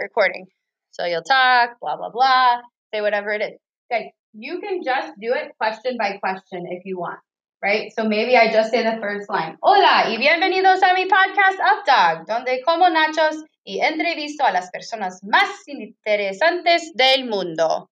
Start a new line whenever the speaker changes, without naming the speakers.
recording. So you'll talk, blah, blah, blah, say whatever it is. Okay, you can just do it question by question if you want, right? So maybe I just say the first line. Hola y bienvenidos a mi podcast Updog, donde como nachos y entrevisto a las personas más interesantes del mundo.